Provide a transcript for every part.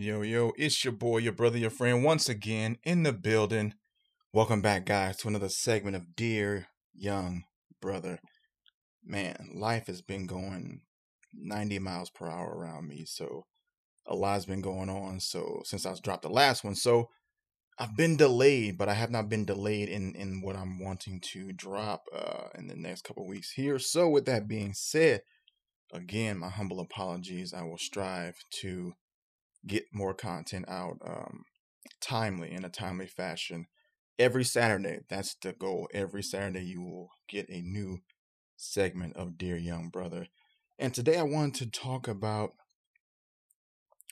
Yo, yo, it's your boy, your brother, your friend, once again in the building. Welcome back, guys, to another segment of Dear Young Brother. Man, life has been going 90 miles per hour around me, so a lot's been going on. So, since I dropped the last one, so I've been delayed, but I have not been delayed in, in what I'm wanting to drop uh, in the next couple weeks here. So, with that being said, again, my humble apologies. I will strive to get more content out um, timely in a timely fashion every Saturday. That's the goal. Every Saturday, you will get a new segment of Dear Young Brother. And today, I wanted to talk about.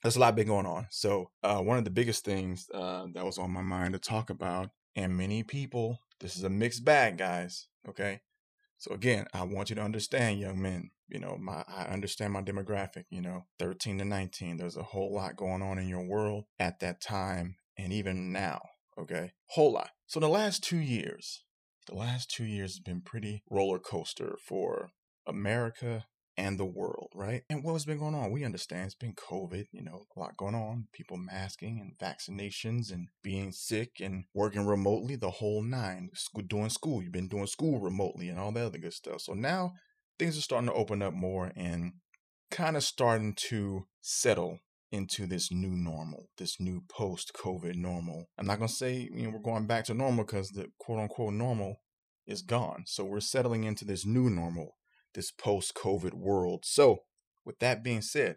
There's a lot been going on. So, uh, one of the biggest things uh, that was on my mind to talk about, and many people, this is a mixed bag, guys. Okay. So, again, I want you to understand, young men, you know my i understand my demographic you know 13 to 19 there's a whole lot going on in your world at that time and even now okay whole lot so the last two years the last two years has been pretty roller coaster for america and the world, right? And what has been going on? We understand it's been COVID, you know, a lot going on, people masking and vaccinations and being sick and working remotely, the whole nine, School, doing school. You've been doing school remotely and all that other good stuff. So now things are starting to open up more and kind of starting to settle into this new normal, this new post COVID normal. I'm not going to say, you know, we're going back to normal because the quote unquote normal is gone. So we're settling into this new normal, this post COVID world. So, with that being said,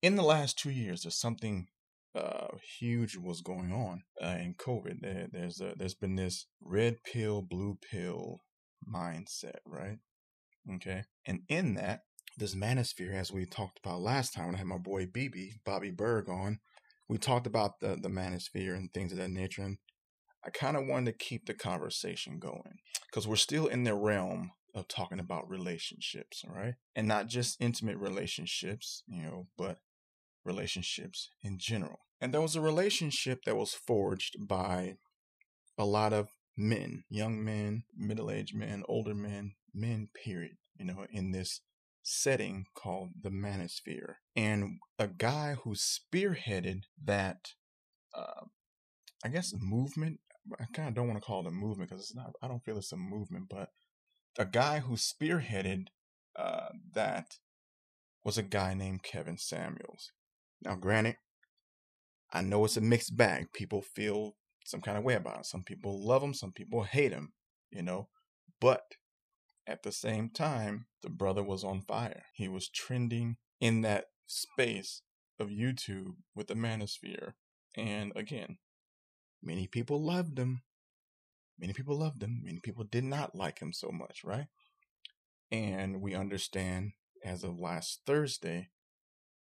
in the last two years, there's something uh, huge was going on uh, in COVID. There, there's a, there's been this red pill, blue pill mindset, right? Okay. And in that, this manosphere, as we talked about last time when I had my boy BB, Bobby Berg on, we talked about the, the manosphere and things of that nature. And I kind of wanted to keep the conversation going because we're still in the realm of talking about relationships, right? And not just intimate relationships, you know, but relationships in general. And there was a relationship that was forged by a lot of men, young men, middle aged men, older men, men, period, you know, in this setting called the manosphere. And a guy who spearheaded that, uh, I guess, movement. I kind of don't want to call it a movement because it's not, I don't feel it's a movement, but a guy who spearheaded uh, that was a guy named Kevin Samuels. Now, granted, I know it's a mixed bag. People feel some kind of way about it. Some people love him, some people hate him, you know. But at the same time, the brother was on fire. He was trending in that space of YouTube with the manosphere. And again, many people loved him. Many people loved him. Many people did not like him so much, right? And we understand as of last Thursday,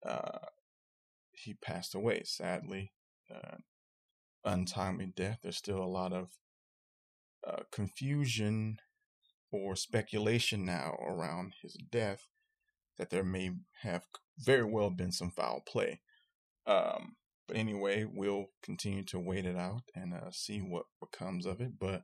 uh, he passed away, sadly. Uh, untimely death. There's still a lot of uh, confusion or speculation now around his death that there may have very well been some foul play. Um, but anyway, we'll continue to wait it out and uh, see what becomes of it. But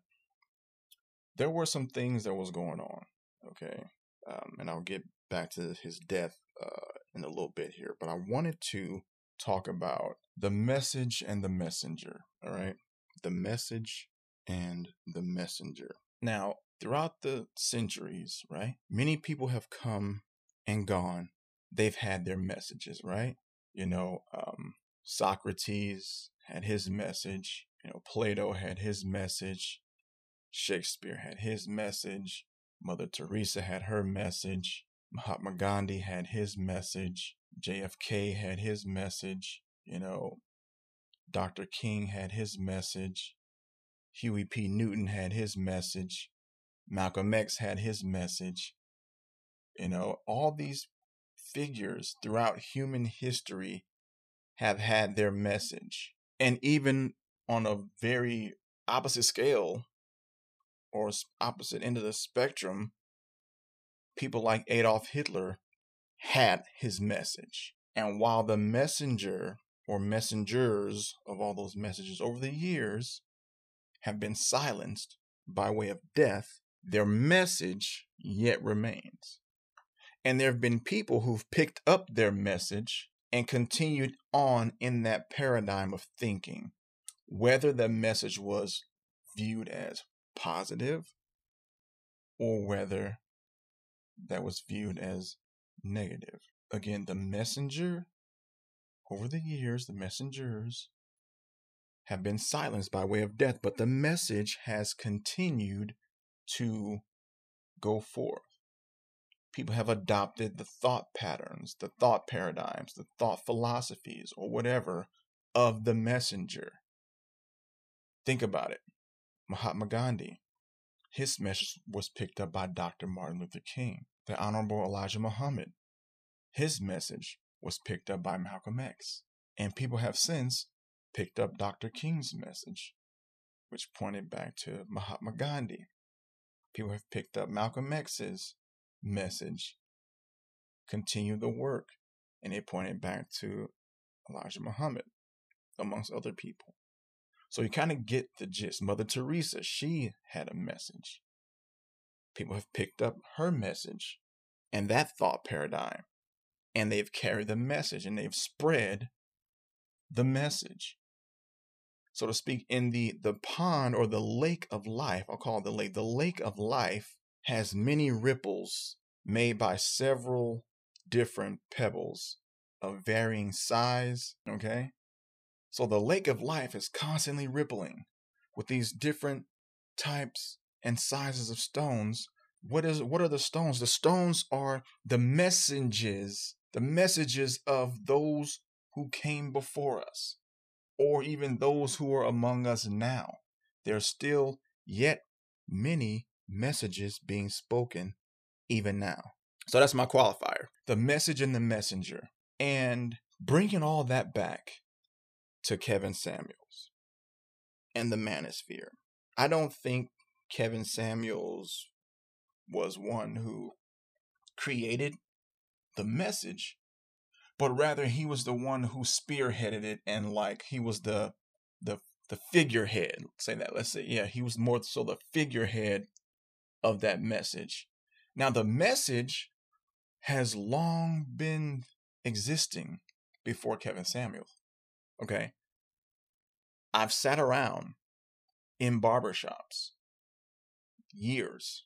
there were some things that was going on. Okay, um, and I'll get back to his death uh, in a little bit here. But I wanted to talk about the message and the messenger. All right, the message and the messenger. Now, throughout the centuries, right? Many people have come and gone. They've had their messages, right? You know, um, Socrates had his message. You know, Plato had his message. Shakespeare had his message. Mother Teresa had her message. Mahatma Gandhi had his message. JFK had his message. You know, Dr. King had his message. Huey P. Newton had his message. Malcolm X had his message. You know, all these figures throughout human history have had their message. And even on a very opposite scale or opposite end of the spectrum, people like Adolf Hitler had his message. And while the messenger or messengers of all those messages over the years have been silenced by way of death, their message yet remains. And there have been people who've picked up their message and continued on in that paradigm of thinking, whether the message was viewed as positive or whether that was viewed as negative. Again, the messenger, over the years, the messengers have been silenced by way of death, but the message has continued to go forth. People have adopted the thought patterns, the thought paradigms, the thought philosophies, or whatever of the messenger. Think about it. Mahatma Gandhi, his message was picked up by Dr. Martin Luther King. The Honorable Elijah Muhammad, his message was picked up by Malcolm X. And people have since picked up Dr. King's message, which pointed back to Mahatma Gandhi. People have picked up Malcolm X's message, continued the work, and it pointed back to Elijah Muhammad, amongst other people. So you kind of get the gist. Mother Teresa, she had a message. People have picked up her message and that thought paradigm, and they've carried the message and they've spread the message so to speak, in the, the pond or the lake of life. I'll call it the lake. The lake of life has many ripples made by several different pebbles of varying size. Okay. So the lake of life is constantly rippling with these different types and sizes of stones. What is what are the stones? The stones are the messages, the messages of those who came before us or even those who are among us now. There are still yet many messages being spoken even now. So that's my qualifier the message and the messenger. And bringing all that back to Kevin Samuels and the manosphere. I don't think Kevin Samuels was one who created the message, but rather he was the one who spearheaded it and like he was the the the figurehead say that let's say yeah he was more so the figurehead of that message. Now the message has long been existing before kevin samuel okay? I've sat around in barbershops years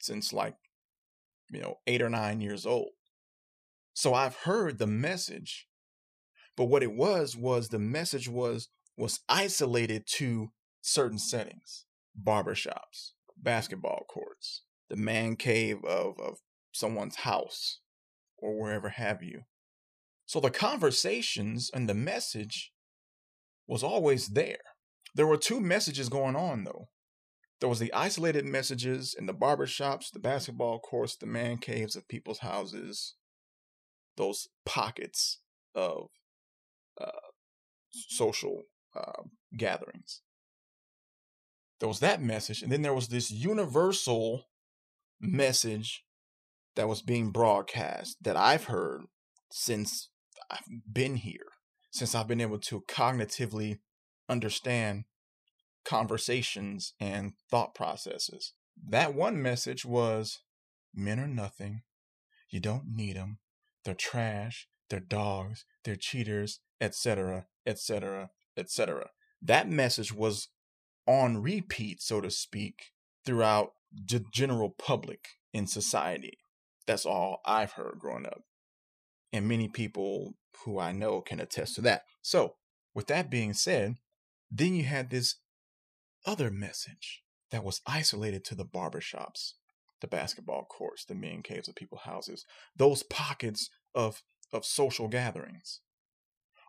since like you know eight or nine years old so I've heard the message, but what it was was the message was was isolated to certain settings, barbershops, basketball courts, the man cave of, of someone's house, or wherever have you. So the conversations and the message was always there. There were two messages going on though. There was the isolated messages in the barbershops, the basketball courts, the man caves of people's houses, those pockets of uh, social uh, gatherings. There was that message, and then there was this universal message that was being broadcast that I've heard since I've been here, since I've been able to cognitively understand conversations and thought processes. That one message was men are nothing. You don't need them they're trash, they're dogs, they're cheaters, etc., etc., etc. That message was on repeat, so to speak, throughout the general public in society. That's all I've heard growing up. And many people who I know can attest to that. So, with that being said, then you had this other message that was isolated to the barbershops the basketball courts, the men caves of people's houses, those pockets of of social gatherings.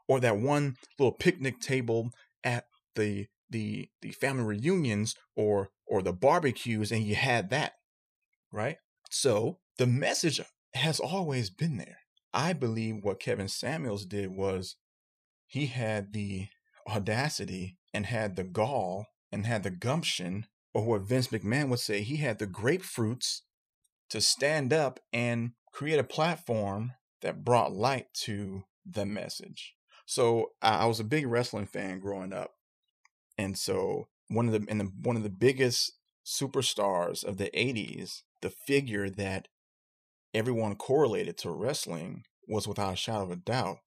Or that one little picnic table at the the the family reunions or or the barbecues and you had that. Right? So the message has always been there. I believe what Kevin Samuels did was he had the audacity and had the gall and had the gumption or what Vince McMahon would say, he had the grapefruits to stand up and create a platform that brought light to the message. So I was a big wrestling fan growing up, and so one of the and the, one of the biggest superstars of the '80s, the figure that everyone correlated to wrestling was without a shadow of a doubt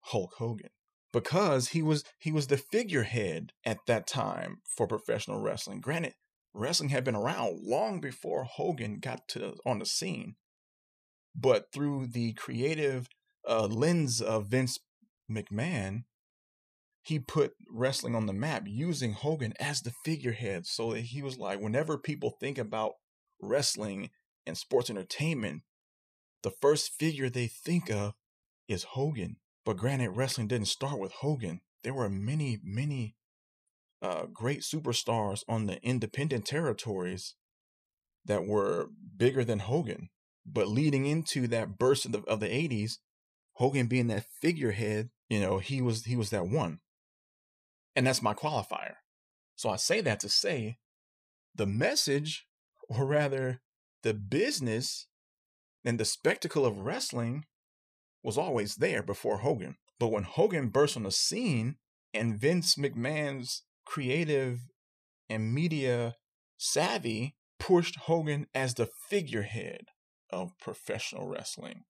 Hulk Hogan because he was he was the figurehead at that time for professional wrestling. Granted, wrestling had been around long before Hogan got to on the scene, but through the creative uh, lens of Vince McMahon, he put wrestling on the map using Hogan as the figurehead. So that he was like, whenever people think about wrestling and sports entertainment, the first figure they think of is Hogan. But granted, wrestling didn't start with Hogan. There were many, many uh, great superstars on the independent territories that were bigger than Hogan. But leading into that burst of the, of the 80s, Hogan being that figurehead, you know, he was he was that one. And that's my qualifier. So I say that to say the message, or rather the business and the spectacle of wrestling was always there before Hogan. But when Hogan burst on the scene and Vince McMahon's creative and media savvy pushed Hogan as the figurehead of professional wrestling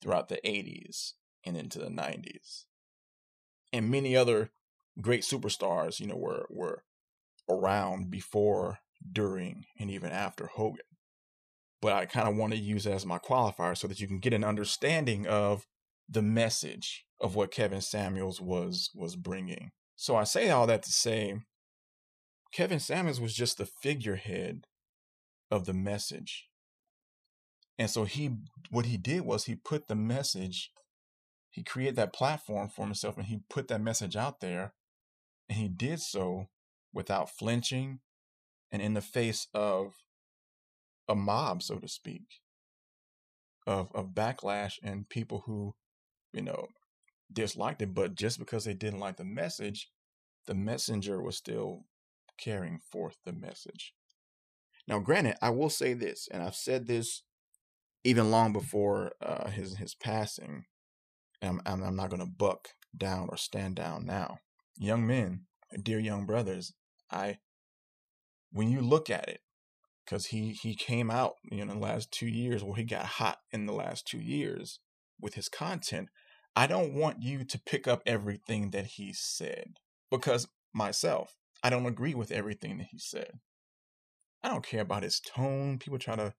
throughout the 80s and into the 90s. And many other great superstars, you know, were were around before, during, and even after Hogan. But I kind of want to use it as my qualifier so that you can get an understanding of the message of what Kevin Samuels was was bringing. So I say all that to say Kevin Samuels was just the figurehead of the message. And so he what he did was he put the message he created that platform for himself and he put that message out there and he did so without flinching and in the face of a mob, so to speak, of, of backlash and people who, you know, disliked it. But just because they didn't like the message, the messenger was still carrying forth the message. Now, granted, I will say this, and I've said this even long before uh, his his passing. I'm, I'm not going to buck down or stand down now young men, dear young brothers, I, when you look at it, because he he came out, you know, in the last two years, or he got hot in the last two years with his content. I don't want you to pick up everything that he said because myself, I don't agree with everything that he said. I don't care about his tone. People try to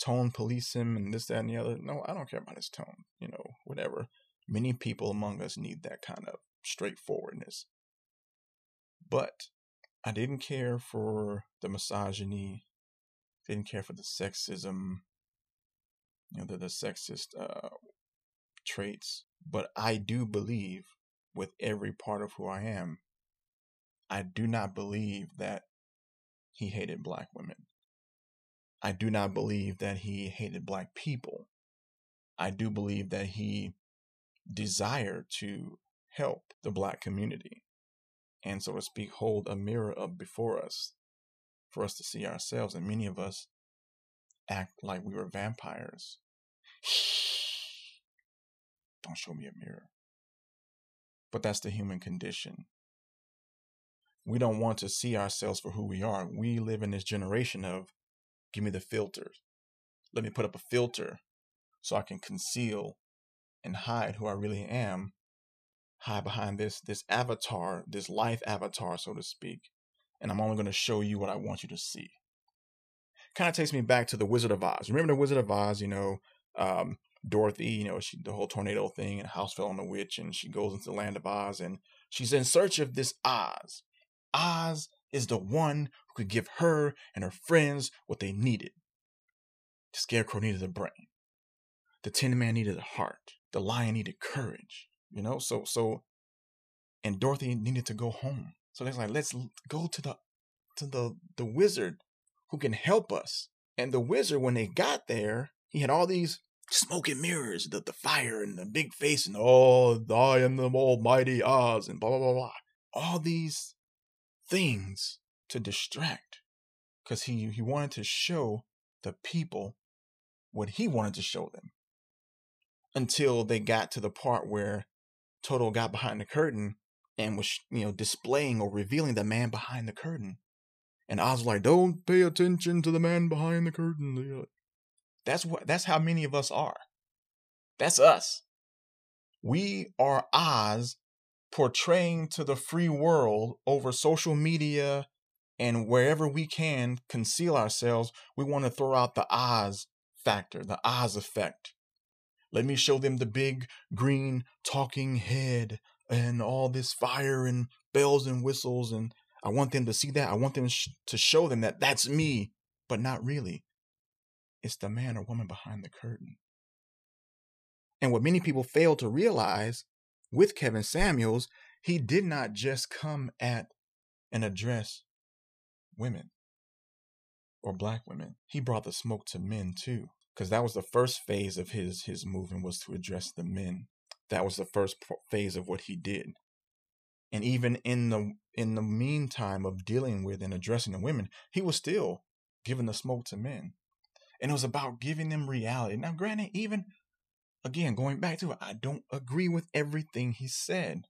tone police him and this, that, and the other. No, I don't care about his tone. You know, whatever. Many people among us need that kind of straightforwardness. But I didn't care for the misogyny, didn't care for the sexism, you know, the, the sexist uh, traits. But I do believe with every part of who I am, I do not believe that he hated black women. I do not believe that he hated black people. I do believe that he desired to help the black community and so to speak, hold a mirror up before us for us to see ourselves. And many of us act like we were vampires. Don't show me a mirror. But that's the human condition. We don't want to see ourselves for who we are. We live in this generation of give me the filter. Let me put up a filter so I can conceal and hide who I really am hide behind this this avatar, this life avatar, so to speak. And I'm only going to show you what I want you to see. Kind of takes me back to the Wizard of Oz. Remember the Wizard of Oz? You know, um, Dorothy. You know, she the whole tornado thing, and house fell on the witch, and she goes into the land of Oz, and she's in search of this Oz. Oz is the one who could give her and her friends what they needed. The Scarecrow needed a brain. The Tin Man needed a heart. The Lion needed courage. You know, so so and Dorothy needed to go home. So they're like, let's go to the to the the wizard who can help us. And the wizard, when they got there, he had all these smoking mirrors, the, the fire and the big face, and oh, I am the almighty Oz, and blah blah blah blah. All these things to distract. Because he he wanted to show the people what he wanted to show them. Until they got to the part where Toto got behind the curtain and was, you know, displaying or revealing the man behind the curtain. And Oz was like, "Don't pay attention to the man behind the curtain." That's what. That's how many of us are. That's us. we are Oz portraying to the free world over social media and wherever we can conceal ourselves, we want to throw out the Oz factor, the Oz effect. Let me show them the big green talking head and all this fire and bells and whistles. And I want them to see that. I want them to show them that that's me, but not really. It's the man or woman behind the curtain. And what many people fail to realize with Kevin Samuels, he did not just come at and address women or black women. He brought the smoke to men too, because that was the first phase of his his movement was to address the men. That was the first phase of what he did. And even in the in the meantime of dealing with and addressing the women, he was still giving the smoke to men. And it was about giving them reality. Now, granted, even again, going back to it, I don't agree with everything he said.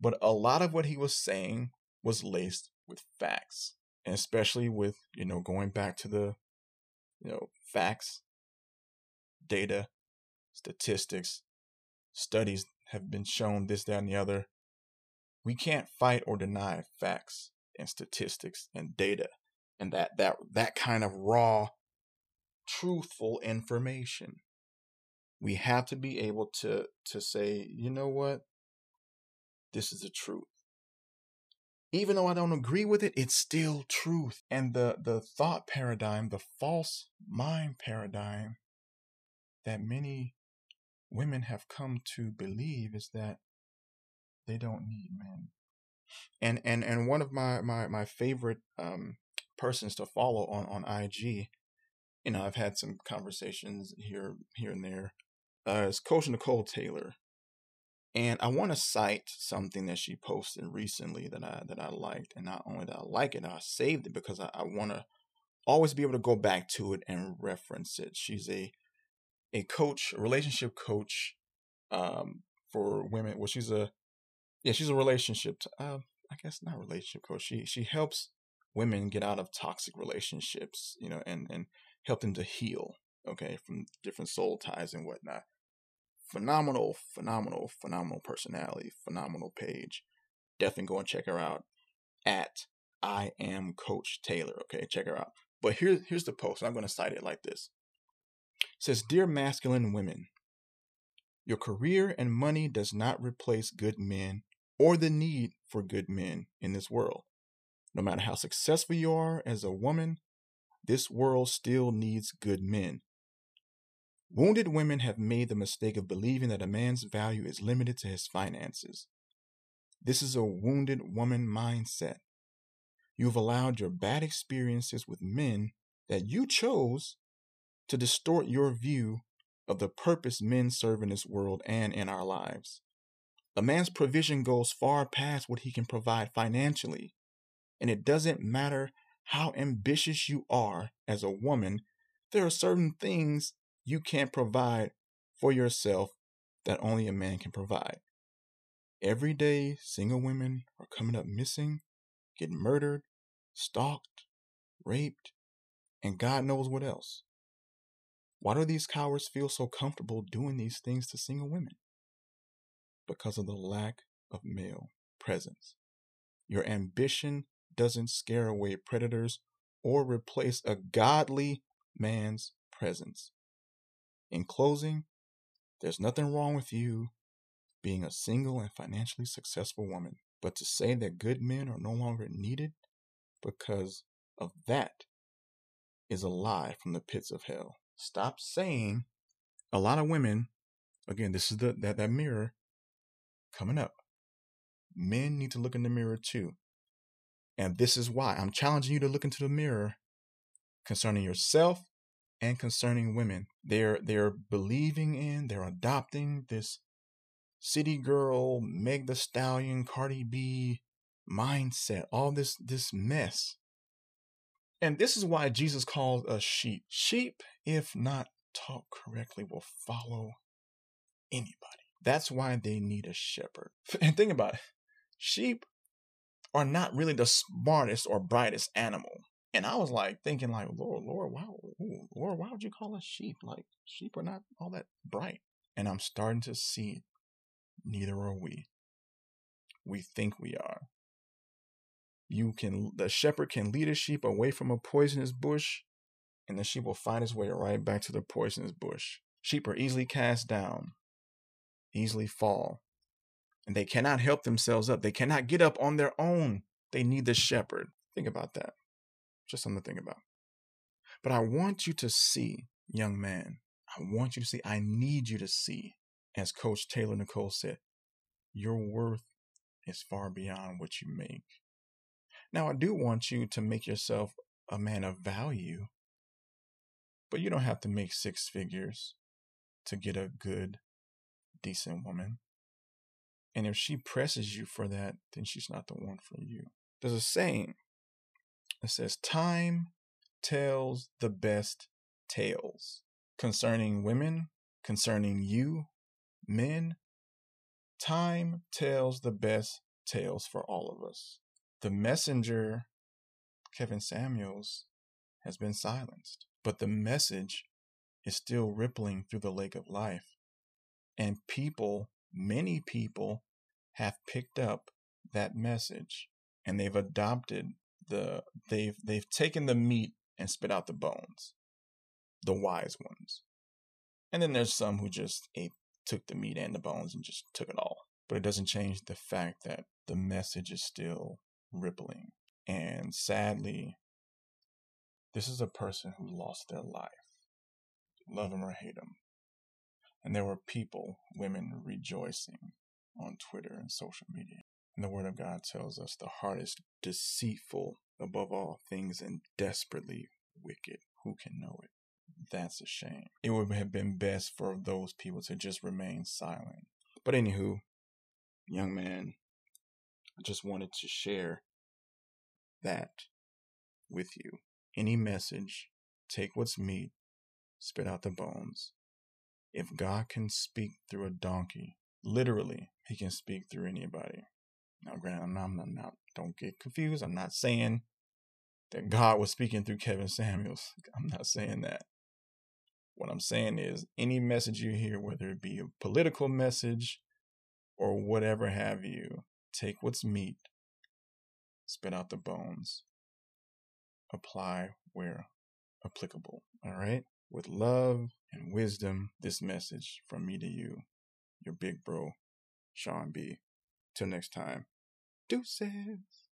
But a lot of what he was saying was laced with facts. And especially with, you know, going back to the, you know, facts, data, statistics, studies have been shown this, that, and the other. We can't fight or deny facts and statistics and data and that that that kind of raw truthful information. We have to be able to to say you know what? This is the truth. Even though i don't agree with it it's still truth. And the the thought paradigm the false mind paradigm that many women have come to believe is that they don't need men. And and and one of my my my favorite um persons to follow on on IG you know I've had some conversations here here and there uh, is Coach Nicole Taylor, and I want to cite something that she posted recently that I that I liked, and not only that I like it, I saved it because I, I want to always be able to go back to it and reference it. She's a a coach, a relationship coach, um, for women. Well, she's a yeah, she's a relationship. Uh, I guess not relationship coach. She she helps women get out of toxic relationships, you know, and and help them to heal, okay, from different soul ties and whatnot phenomenal, phenomenal, phenomenal personality, phenomenal page. Definitely go and check her out at I am Coach Taylor. Okay, check her out. But here's here's the post. I'm going to cite it like this. Says, "Dear masculine women, your career and money does not replace good men or the need for good men in this world. No matter how successful you are as a woman, this world still needs good men. Wounded women have made the mistake of believing that a man's value is limited to his finances. This is a wounded woman mindset. You've allowed your bad experiences with men that you chose to distort your view of the purpose men serve in this world and in our lives. A man's provision goes far past what he can provide financially, and it doesn't matter how ambitious you are as a woman, there are certain things you can't provide for yourself that only a man can provide. Every day, single women are coming up missing, getting murdered, stalked, raped, and God knows what else. Why do these cowards feel so comfortable doing these things to single women? Because of the lack of male presence. Your ambition doesn't scare away predators or replace a godly man's presence. In closing, there's nothing wrong with you being a single and financially successful woman, but to say that good men are no longer needed because of that is a lie from the pits of hell. Stop saying a lot of women, again, this is the that, that mirror coming up. Men need to look in the mirror too. And this is why I'm challenging you to look into the mirror concerning yourself and concerning women. They're they're believing in, they're adopting this city girl, Meg the Stallion, Cardi B mindset, all this this mess. And this is why Jesus calls us sheep. Sheep, if not taught correctly, will follow anybody. That's why they need a shepherd. And think about it. Sheep are not really the smartest or brightest animal. And I was like thinking, like, Lord, Lord, wow, Lord, why would you call us sheep? Like, sheep are not all that bright. And I'm starting to see. Neither are we. We think we are. You can, the shepherd can lead a sheep away from a poisonous bush, and the sheep will find its way right back to the poisonous bush. Sheep are easily cast down, easily fall, and they cannot help themselves up. They cannot get up on their own. They need the shepherd. Think about that. Just something to think about. But I want you to see, young man, I want you to see, I need you to see, as Coach Taylor Nicole said, your worth is far beyond what you make. Now, I do want you to make yourself a man of value, but you don't have to make six figures to get a good, decent woman. And if she presses you for that, then she's not the one for you. There's a saying that says, Time tells the best tales concerning women, concerning you, men. Time tells the best tales for all of us. The messenger, Kevin Samuels, has been silenced, but the message is still rippling through the lake of life. And people, many people, have picked up that message and they've adopted the they've they've taken the meat and spit out the bones the wise ones and then there's some who just ate took the meat and the bones and just took it all but it doesn't change the fact that the message is still rippling and sadly this is a person who lost their life love him or hate him and there were people women rejoicing on twitter and social media and the Word of God tells us the heart is deceitful above all things and desperately wicked. Who can know it? That's a shame. It would have been best for those people to just remain silent. But anywho, young man, I just wanted to share that with you. Any message, take what's meat, spit out the bones. If God can speak through a donkey, literally, he can speak through anybody. Now, granted, I'm not, I'm not, don't get confused. I'm not saying that God was speaking through Kevin Samuels. I'm not saying that. What I'm saying is any message you hear, whether it be a political message or whatever have you, take what's meat, spit out the bones, apply where applicable. All right? With love and wisdom, this message from me to you, your big bro, Sean B. Till next time. Deuces.